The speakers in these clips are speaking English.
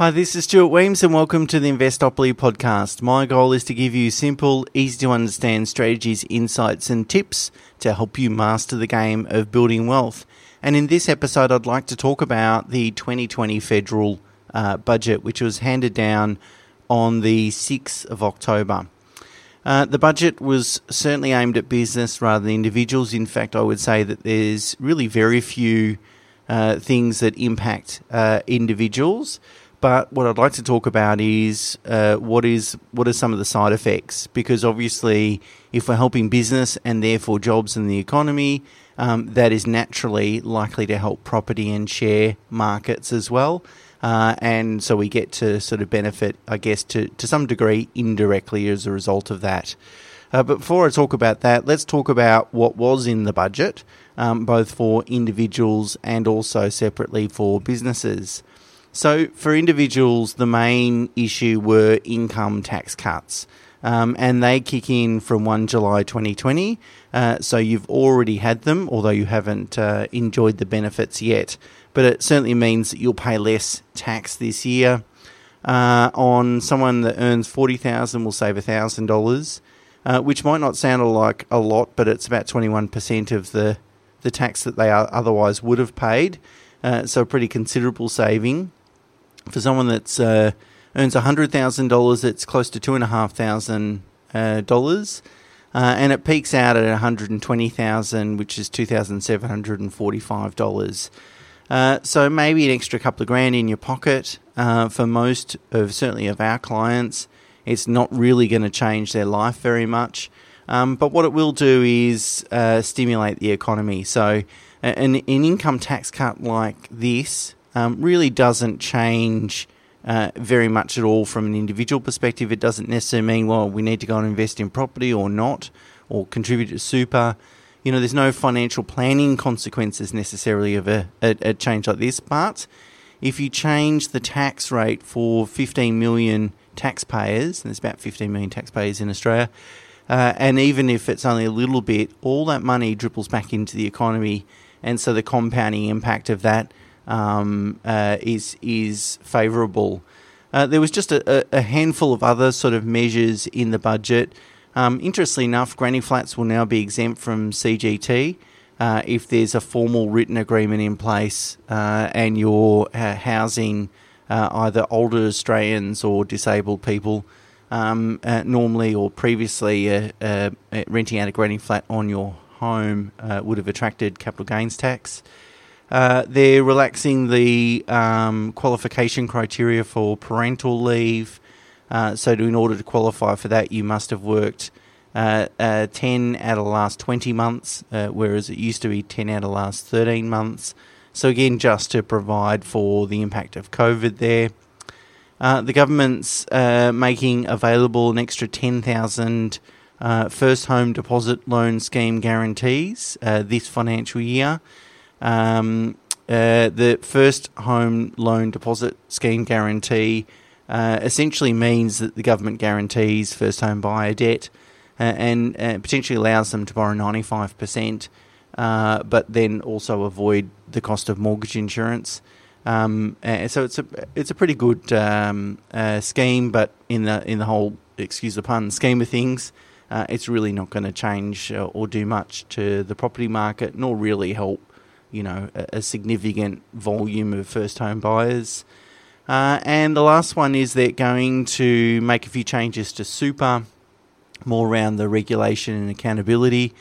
Hi, this is Stuart Wemyss, and welcome to the Investopoly podcast. My goal is to give you simple, easy to understand strategies, insights, and tips to help you master the game of building wealth. And in this episode, I'd like to talk about the 2020 federal uh, budget, which was handed down on the 6th of October. Uh, the budget was certainly aimed at business rather than individuals. In fact, I would say that there's really very few uh, things that impact uh, individuals. But what I'd like to talk about is uh, what is what are some of the side effects? Because obviously, if we're helping business and therefore jobs in the economy, um, that is naturally likely to help property and share markets as well. Uh, and so we get to sort of benefit, I guess, to, to some degree indirectly as a result of that. Uh, but before I talk about that, let's talk about what was in the budget, um, both for individuals and also separately for businesses. So, for individuals, the main issue were income tax cuts. Um, and they kick in from 1 July 2020. Uh, so you've already had them, although you haven't uh, enjoyed the benefits yet. But it certainly means that you'll pay less tax this year. Uh, on someone that earns 40000 will save $1,000, uh, which might not sound like a lot, but it's about 21% of the, the tax that they otherwise would have paid. Uh, so a pretty considerable saving for someone that's uh, earns hundred thousand dollars. It's close to two and a half thousand uh, dollars, uh, and it peaks out at one hundred and twenty thousand, which is two thousand seven hundred and forty-five dollars. Uh, so maybe an extra couple of grand in your pocket uh, for most of certainly of our clients. It's not really going to change their life very much. Um, but what it will do is uh, stimulate the economy. So, an, an income tax cut like this um, really doesn't change uh, very much at all from an individual perspective. It doesn't necessarily mean, well, we need to go and invest in property or not, or contribute to super. You know, there's no financial planning consequences necessarily of a, a, a change like this. But if you change the tax rate for 15 million taxpayers, and there's about 15 million taxpayers in Australia, uh, and even if it's only a little bit, all that money dribbles back into the economy, and so the compounding impact of that um, uh, is is favourable. Uh, there was just a, a, handful of other sort of measures in the budget. Um, interestingly enough, granny flats will now be exempt from CGT uh, if there's a formal written agreement in place uh, and you're uh, housing uh, either older Australians or disabled people. Um, normally or previously, renting out a granny flat on your home would have attracted capital gains tax. Uh, they're relaxing the um, qualification criteria for parental leave. Uh, so, in order to qualify for that, you must have worked uh, uh 10 out of the last 20 months, uh, whereas it used to be 10 out of the last 13 months. So, again, just to provide for the impact of COVID there. Uh, the government's making available an extra 10,000 first home deposit loan scheme guarantees this financial year. Um, uh, the first home loan deposit scheme guarantee uh, essentially means that the government guarantees first home buyer debt uh, and uh, potentially allows them to borrow 95%, uh, but then also avoid the cost of mortgage insurance. Um, so it's a it's a pretty good um, uh, scheme, but in the in the whole excuse the pun scheme of things, it's really not going to change or do much to the property market, nor really help you know, a, a significant volume of first home buyers. Uh, and the last one is they're going to make a few changes to super, more around the regulation and accountability.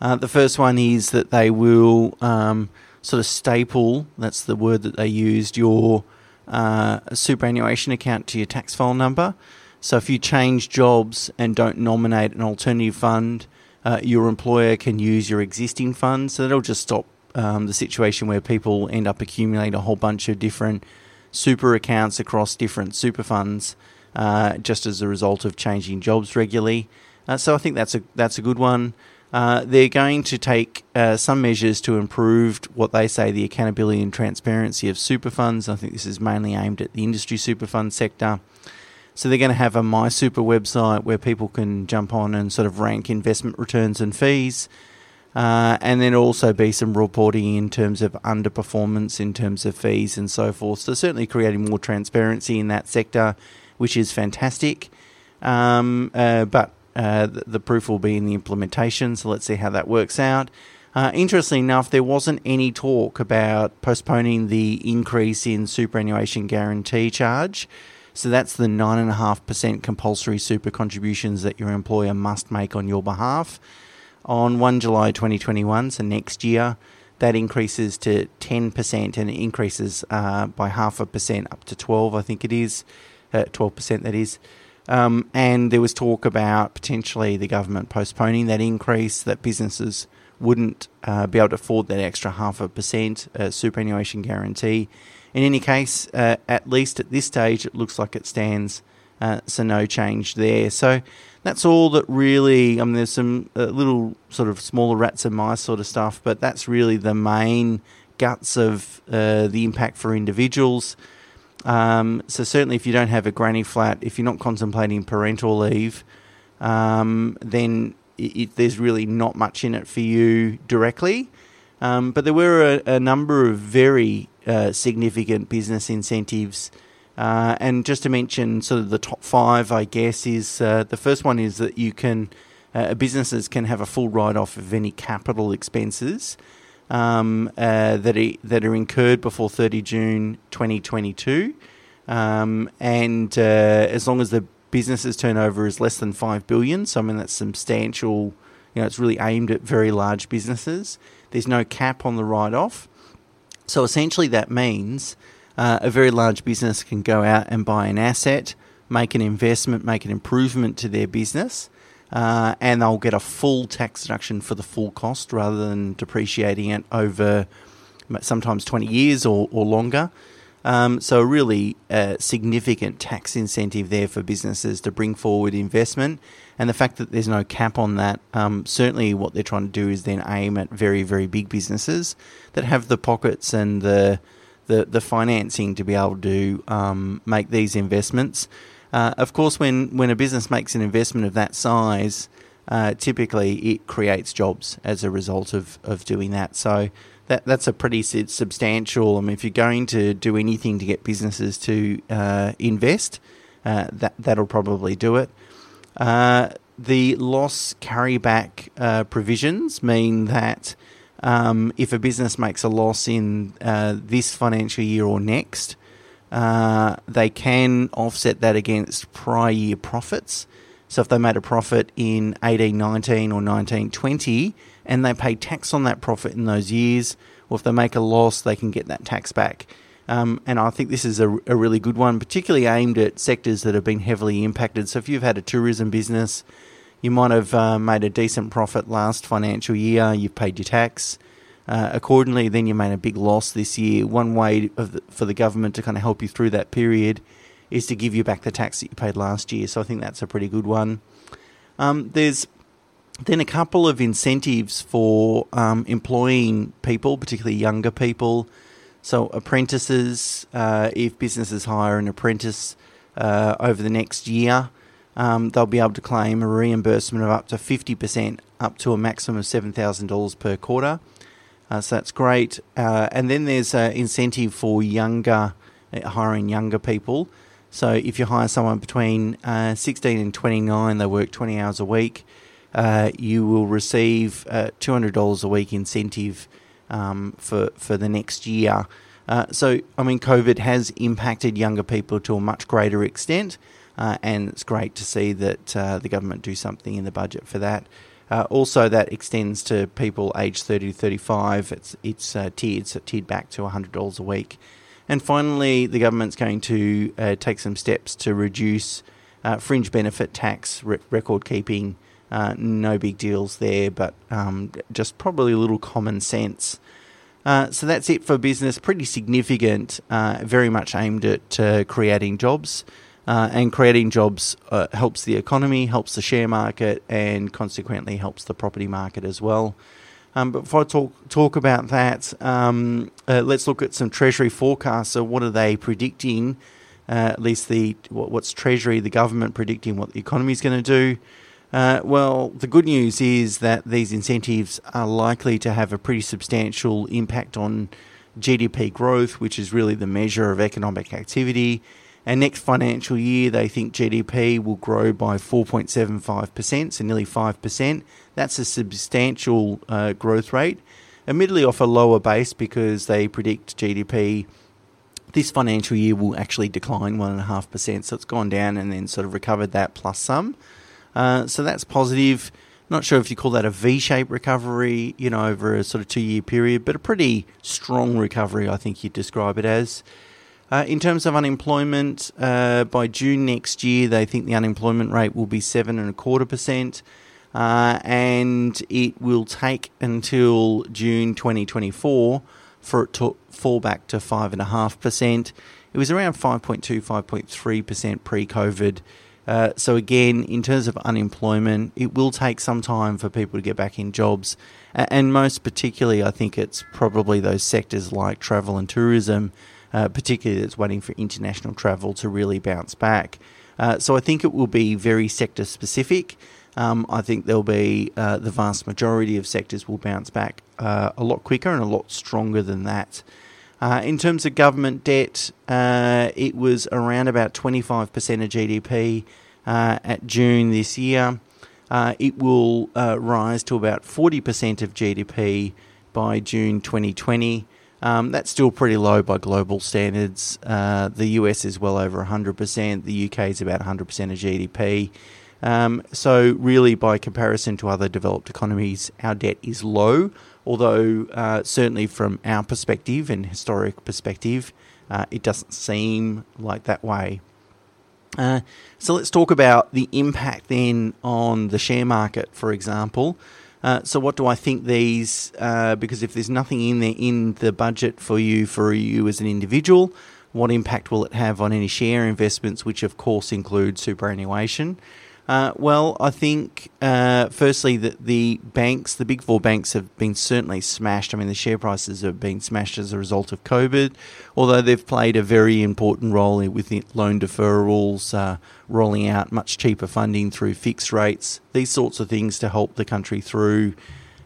Uh, the first one is that they will um, sort of staple, that's the word that they used, your uh, superannuation account to your tax file number. So if you change jobs and don't nominate an alternative fund, uh, your employer can use your existing fund. So that'll just stop um, the situation where people end up accumulating a whole bunch of different super accounts across different super funds uh, just as a result of changing jobs regularly. Uh, so I think that's a that's a good one. Uh, they're going to take uh, some measures to improve what they say the accountability and transparency of super funds. I think this is mainly aimed at the industry super fund sector. So they're going to have a MySuper website where people can jump on and sort of rank investment returns and fees. Uh, and then also be some reporting in terms of underperformance, in terms of fees and so forth. So certainly creating more transparency in that sector, which is fantastic. Um, uh, but uh, the, the, proof will be in the implementation. So let's see how that works out. Uh, interestingly enough, there wasn't any talk about postponing the increase in superannuation guarantee charge. So that's the 9.5% compulsory super contributions that your employer must make on your behalf. On 1 July 2021, so next year, that increases to 10% and it increases uh, by half a percent up to 12, I think it is, uh, 12% that is. Um, and there was talk about potentially the government postponing that increase, that businesses wouldn't uh, be able to afford that extra half a percent uh, superannuation guarantee. In any case, uh, at least at this stage, it looks like it stands, uh, so no change there. So that's all that really. I mean, there's some uh, little sort of smaller rats and mice sort of stuff, but that's really the main guts of uh, the impact for individuals. Um, so certainly, if you don't have a granny flat, if you're not contemplating parental leave, um, then it, it, there's really not much in it for you directly. Um, but there were a, a number of very uh, significant business incentives. Uh, and just to mention, sort of the top five, I guess, is uh, the first one is that you can, uh, businesses can have a full write off of any capital expenses um, uh, that, are, that are incurred before 30 June 2022. Um, and uh, as long as the business's turnover is less than 5 billion. So, I mean, that's substantial. You know, it's really aimed at very large businesses. There's no cap on the write off. So, essentially, that means uh, a very large business can go out and buy an asset, make an investment, make an improvement to their business. Uh, and they'll get a full tax deduction for the full cost rather than depreciating it over sometimes 20 years or, or longer. Um, so, a really uh, significant tax incentive there for businesses to bring forward investment. And the fact that there's no cap on that, um, certainly what they're trying to do is then aim at very, very big businesses that have the pockets and the the, the financing to be able to um, make these investments. Uh, of course, when, when a business makes an investment of that size, uh, typically it creates jobs as a result of, of doing that. So that that's a pretty substantial. I mean, if you're going to do anything to get businesses to uh, invest, uh, that that'll probably do it. Uh, the loss carryback uh, provisions mean that um, if a business makes a loss in uh, this financial year or next, uh, they can offset that against prior year profits. So if they made a profit in 1819 or 1920 and they pay tax on that profit in those years, or if they make a loss, they can get that tax back. Um, and I think this is a, a, really good one, particularly aimed at sectors that have been heavily impacted. So if you've had a tourism business, you might have uh, made a decent profit last financial year, you've paid your tax. Uh, accordingly, then you made a big loss this year. One way the, for the government to kind of help you through that period is to give you back the tax that you paid last year. So I think that's a pretty good one. Um, there's then a couple of incentives for um, employing people, particularly younger people. So apprentices, uh, if businesses hire an apprentice uh, over the next year, um, they'll be able to claim a reimbursement of up to 50%, up to a maximum of $7,000 per quarter. Uh, so that's great. Uh, and then there's an incentive for younger, uh, hiring younger people. So if you hire someone between uh, 16 and 29, they work 20 hours a week uh, you will receive uh, $200 a week incentive um, for, for the next year. Uh, so, I mean, COVID has impacted younger people to a much greater extent, uh, and it's great to see that uh, the government do something in the budget for that. Uh, also, that extends to people aged 30 to 35. It's, it's tiered, so tiered back to $100 a week. And finally, the government's going to take some steps to reduce fringe benefit tax, re- record keeping uh, no big deals there, but um, just probably a little common sense. Uh, so that's it for business. Pretty significant, uh, very much aimed at uh, creating jobs. Uh, and creating jobs uh, helps the economy, helps the share market, and consequently helps the property market as well. Um, but before I talk talk about that, um, let's look at some Treasury forecasts. So, what are they predicting? at least the what, what's Treasury, the government predicting what the economy is going to do. Uh, well, the good news is that these incentives are likely to have a pretty substantial impact on GDP growth, which is really the measure of economic activity. And next financial year, they think GDP will grow by 4.75%, so nearly 5%. That's a substantial uh, growth rate, admittedly off a lower base because they predict GDP this financial year will actually decline 1.5%. So it's gone down and then sort of recovered that plus some. Uh, so that's positive. Not sure if you call that a V-shaped recovery, you know, over a sort of two-year period, but a pretty strong recovery, I think you'd describe it as. Uh, in terms of unemployment, uh, by June next year, they think the unemployment rate will be seven and a quarter percent, uh, and it will take until June 2024 for it to fall back to five and a half percent. It was around 5.2, 5.3 percent pre-COVID. Uh, so again, in terms of unemployment, it will take some time for people to get back in jobs, and most particularly, I think it's probably those sectors like travel and tourism, uh, particularly that's waiting for international travel to really bounce back. Uh, so I think it will be very sector specific. Um, I think there'll be uh, the vast majority of sectors will bounce back uh, a lot quicker and a lot stronger than that. Uh, in terms of government debt, uh, it was around about 25% of GDP uh, at June this year. Uh, it will rise to about 40% of GDP by June 2020. Um, that's still pretty low by global standards. Uh, the US is well over 100%, the UK is about 100% of GDP. Um, so, really, by comparison to other developed economies, our debt is low although uh, certainly from our perspective and historic perspective, uh, it doesn't seem like that way. Uh, so let's talk about the impact then on the share market, for example. Uh, so what do I think these? Uh, because if there's nothing in there in the budget for you for you as an individual, what impact will it have on any share investments, which of course include superannuation? Uh, well, I think uh, firstly that the banks, the big four banks, have been certainly smashed. I mean, the share prices have been smashed as a result of COVID, although they've played a very important role with loan deferrals, uh, rolling out much cheaper funding through fixed rates, these sorts of things to help the country through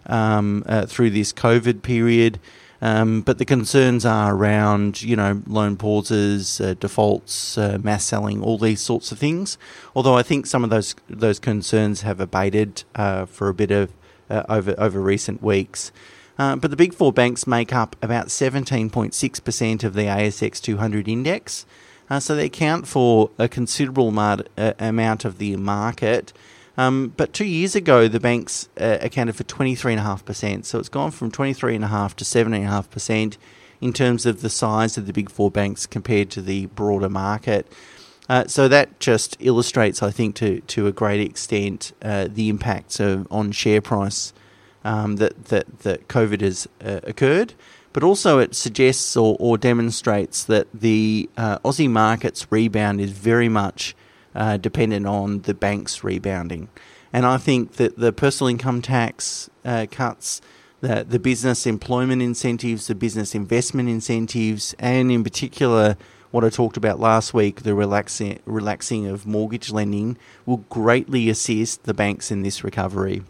um, uh, through this COVID period. Um, but the concerns are around, you know, loan pauses, uh, defaults, uh, mass selling, all these sorts of things. Although I think some of those those concerns have abated uh, for a bit of uh, over over recent weeks. Uh, but the big four banks make up about 17.6% of the ASX 200 index. Uh, so they account for a considerable amount of the market. Um, but two years ago, the banks uh, accounted for 23.5%. So it's gone from 23.5 to 17.5% in terms of the size of the big four banks compared to the broader market. Uh, so that just illustrates, I think, to, to a great extent, uh, the impacts of, on share price um, that, that, that COVID has uh, occurred. But also, it suggests or, or demonstrates that the uh, Aussie market's rebound is very much uh, dependent on the banks rebounding. And I think that the personal income tax uh, cuts, the, the business employment incentives, the business investment incentives, and in particular, what I talked about last week, the relaxing, relaxing of mortgage lending, will greatly assist the banks in this recovery.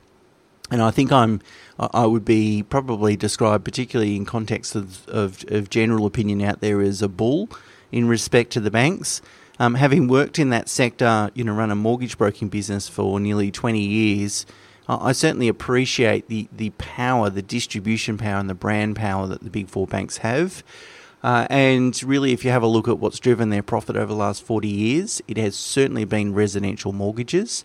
And I think I'm, I would be probably described, particularly in context of, of, of general opinion out there, as a bull in respect to the banks. Um, having worked in that sector, you know, run a mortgage broking business for nearly 20 years, I certainly appreciate the, the power, the distribution power, and the brand power that the big four banks have. Uh, and really, if you have a look at what's driven their profit over the last 40 years, it has certainly been residential mortgages.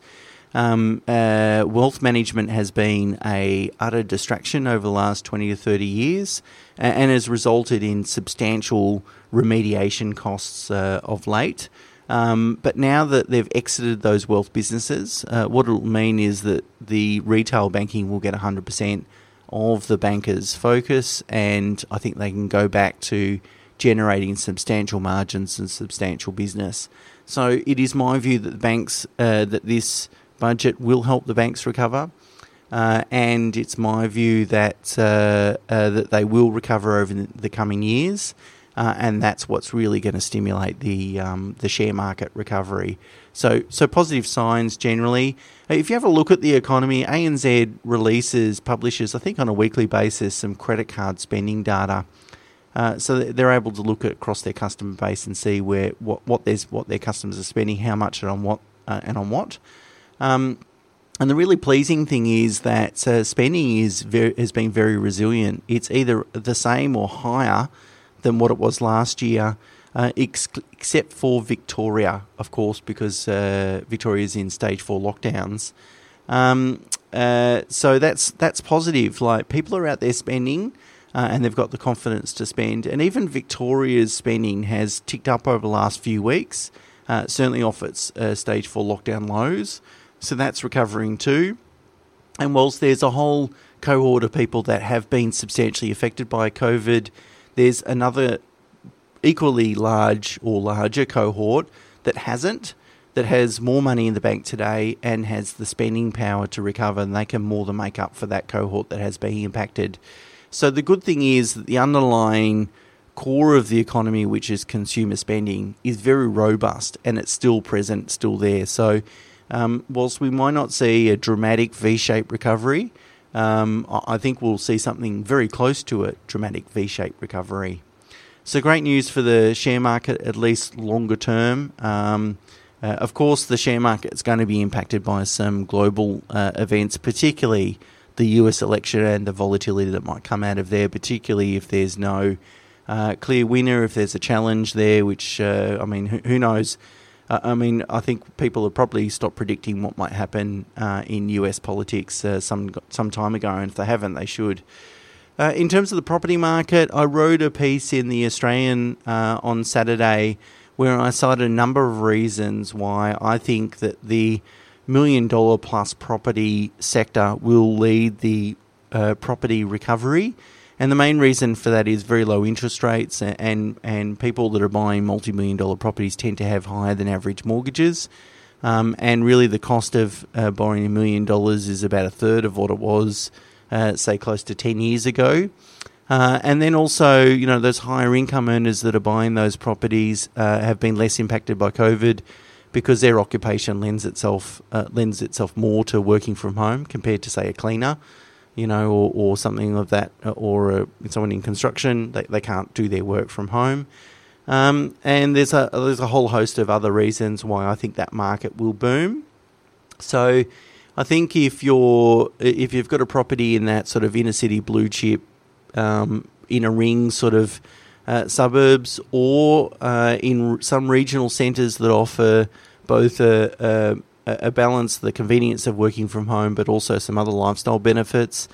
Um, uh, wealth management has been a utter distraction over the last 20 to 30 years and, has resulted in substantial remediation costs uh, of late. Um, but now that they've exited those wealth businesses, uh, what it'll mean is that the retail banking will get 100% of the bankers' focus, and I think they can go back to generating substantial margins and substantial business. So it is my view that the banks, uh, that this budget will help the banks recover. Uh, and it's my view that uh, uh, that they will recover over the coming years. uh, and that's what's really going to stimulate the um, the share market recovery. So, so positive signs generally. If you have a look at the economy, ANZ releases, publishes, I think on a weekly basis, some credit card spending data. Uh, so they're able to look at across their customer base and see where what what what their customers are spending, how much and on what uh, and on what. Um, and the really pleasing thing is that uh, spending is very, has been very resilient. It's either the same or higher than what it was last year, uh, ex- except for Victoria, of course, because uh, Victoria is in stage four lockdowns. Um, uh, so that's that's positive. Like people are out there spending. Uh, and they've got the confidence to spend. And even Victoria's spending has ticked up over the last few weeks, uh, certainly off its stage four lockdown lows. So that's recovering too. And whilst there's a whole cohort of people that have been substantially affected by COVID, there's another equally large or larger cohort that hasn't, that has more money in the bank today and has the spending power to recover, and they can more than make up for that cohort that has been impacted. So the good thing is that the underlying core of the economy, which is consumer spending, is very robust and it's still present, still there. So, um, whilst we might not see a dramatic V shaped recovery, um, I think we'll see something very close to a dramatic V shaped recovery. So, great news for the share market, at least longer term. Um, uh, of course, the share market is going to be impacted by some global uh, events, particularly the US election and the volatility that might come out of there, particularly if there's no uh, clear winner, if there's a challenge there, which, uh, I mean, who, who knows? Uh, I mean, I think people have probably stopped predicting what might happen uh, in US politics uh, some some time ago, and if they haven't, they should. Uh, in terms of the property market, I wrote a piece in the Australian uh, on Saturday where I cited a number of reasons why I think that the million dollar plus property sector will lead the uh, property recovery. And the main reason for that is very low interest rates, and and people that are buying multi million dollar properties tend to have higher than average mortgages. Um, and really, the cost of uh, borrowing a million dollars is about a third of what it was, uh, say, close to 10 years ago. Uh, and then also, you know, those higher income earners that are buying those properties uh, have been less impacted by COVID because their occupation lends itself uh, lends itself more to working from home compared to, say, a cleaner you know, or, or something of that, or uh, someone in construction, they, they can't do their work from home. Um, and there's a there's a whole host of other reasons why I think that market will boom. So, I think if you're if you've got a property in that sort of inner city blue chip, um, inner ring sort of uh, suburbs, or uh, in some regional centres that offer both a, a balance, the convenience of working from home, but also some other lifestyle benefits.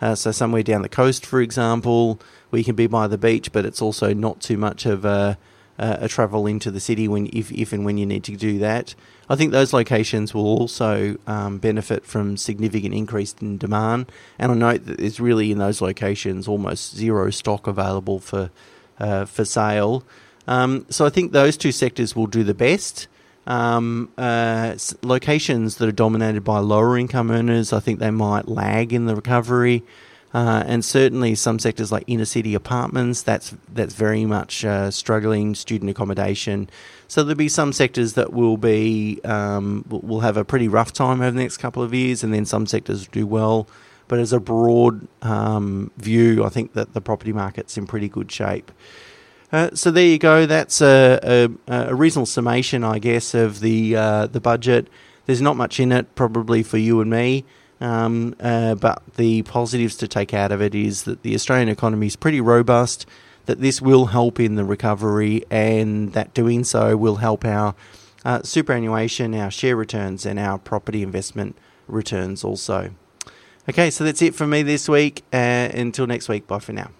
Uh, so somewhere down the coast, for example, you can be by the beach, but it's also not too much of a, a travel into the city when if, if and when you need to do that. I think those locations will also um, benefit from significant increase in demand. And I note that there's really in those locations almost zero stock available for uh, for sale. Um, so I think those two sectors will do the best. Um, uh, locations that are dominated by lower income earners, I think they might lag in the recovery. Uh, and certainly some sectors like inner city apartments, that's that's very much uh, struggling. Student accommodation, so there'll be some sectors that will be um, will have a pretty rough time over the next couple of years, and then some sectors do well. But as a broad um, view, I think that the property market's in pretty good shape. Uh, so there you go. That's a, a, a, reasonable summation, I guess, of the uh, the budget. There's not much in it, probably for you and me. Um, uh, but the positives to take out of it is that the Australian economy is pretty robust. That this will help in the recovery, and that doing so will help our uh, superannuation, our share returns, and our property investment returns also. Okay, so that's it for me this week. Uh, until next week, bye for now.